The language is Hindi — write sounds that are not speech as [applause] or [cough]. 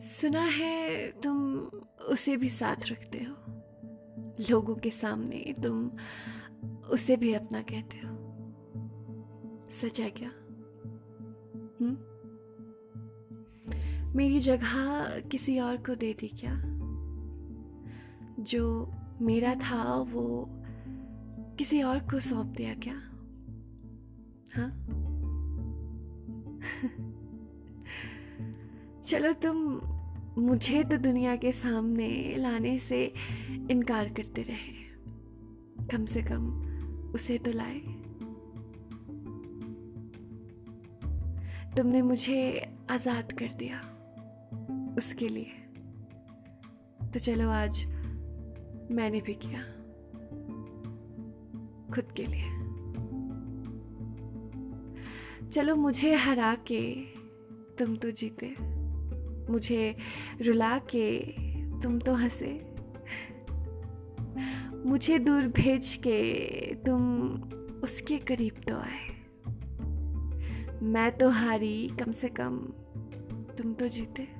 सुना है तुम उसे भी साथ रखते हो। लोगों के सामने तुम उसे भी अपना कहते हो। सच है क्या? हम्म मेरी जगह किसी और को दे दी क्या? जो मेरा था, वो किसी और को सौंप दिया क्या? हाँ? [laughs] चलो तुम मुझे तो दुनिया के सामने लाने से इनकार करते रहे। कम से कम उसे तो लाए। तुमने मुझे आज़ाद कर दिया उसके लिए। तो चलो आज मैंने भी किया। खुद के लिए। चलो मुझे हरा के तुम तो जीते। मुझे रुला के तुम तो हंसे। मुझे दूर भेज के तुम उसके करीब तो आए। मैं तो हारी कम से कम तुम तो जीते।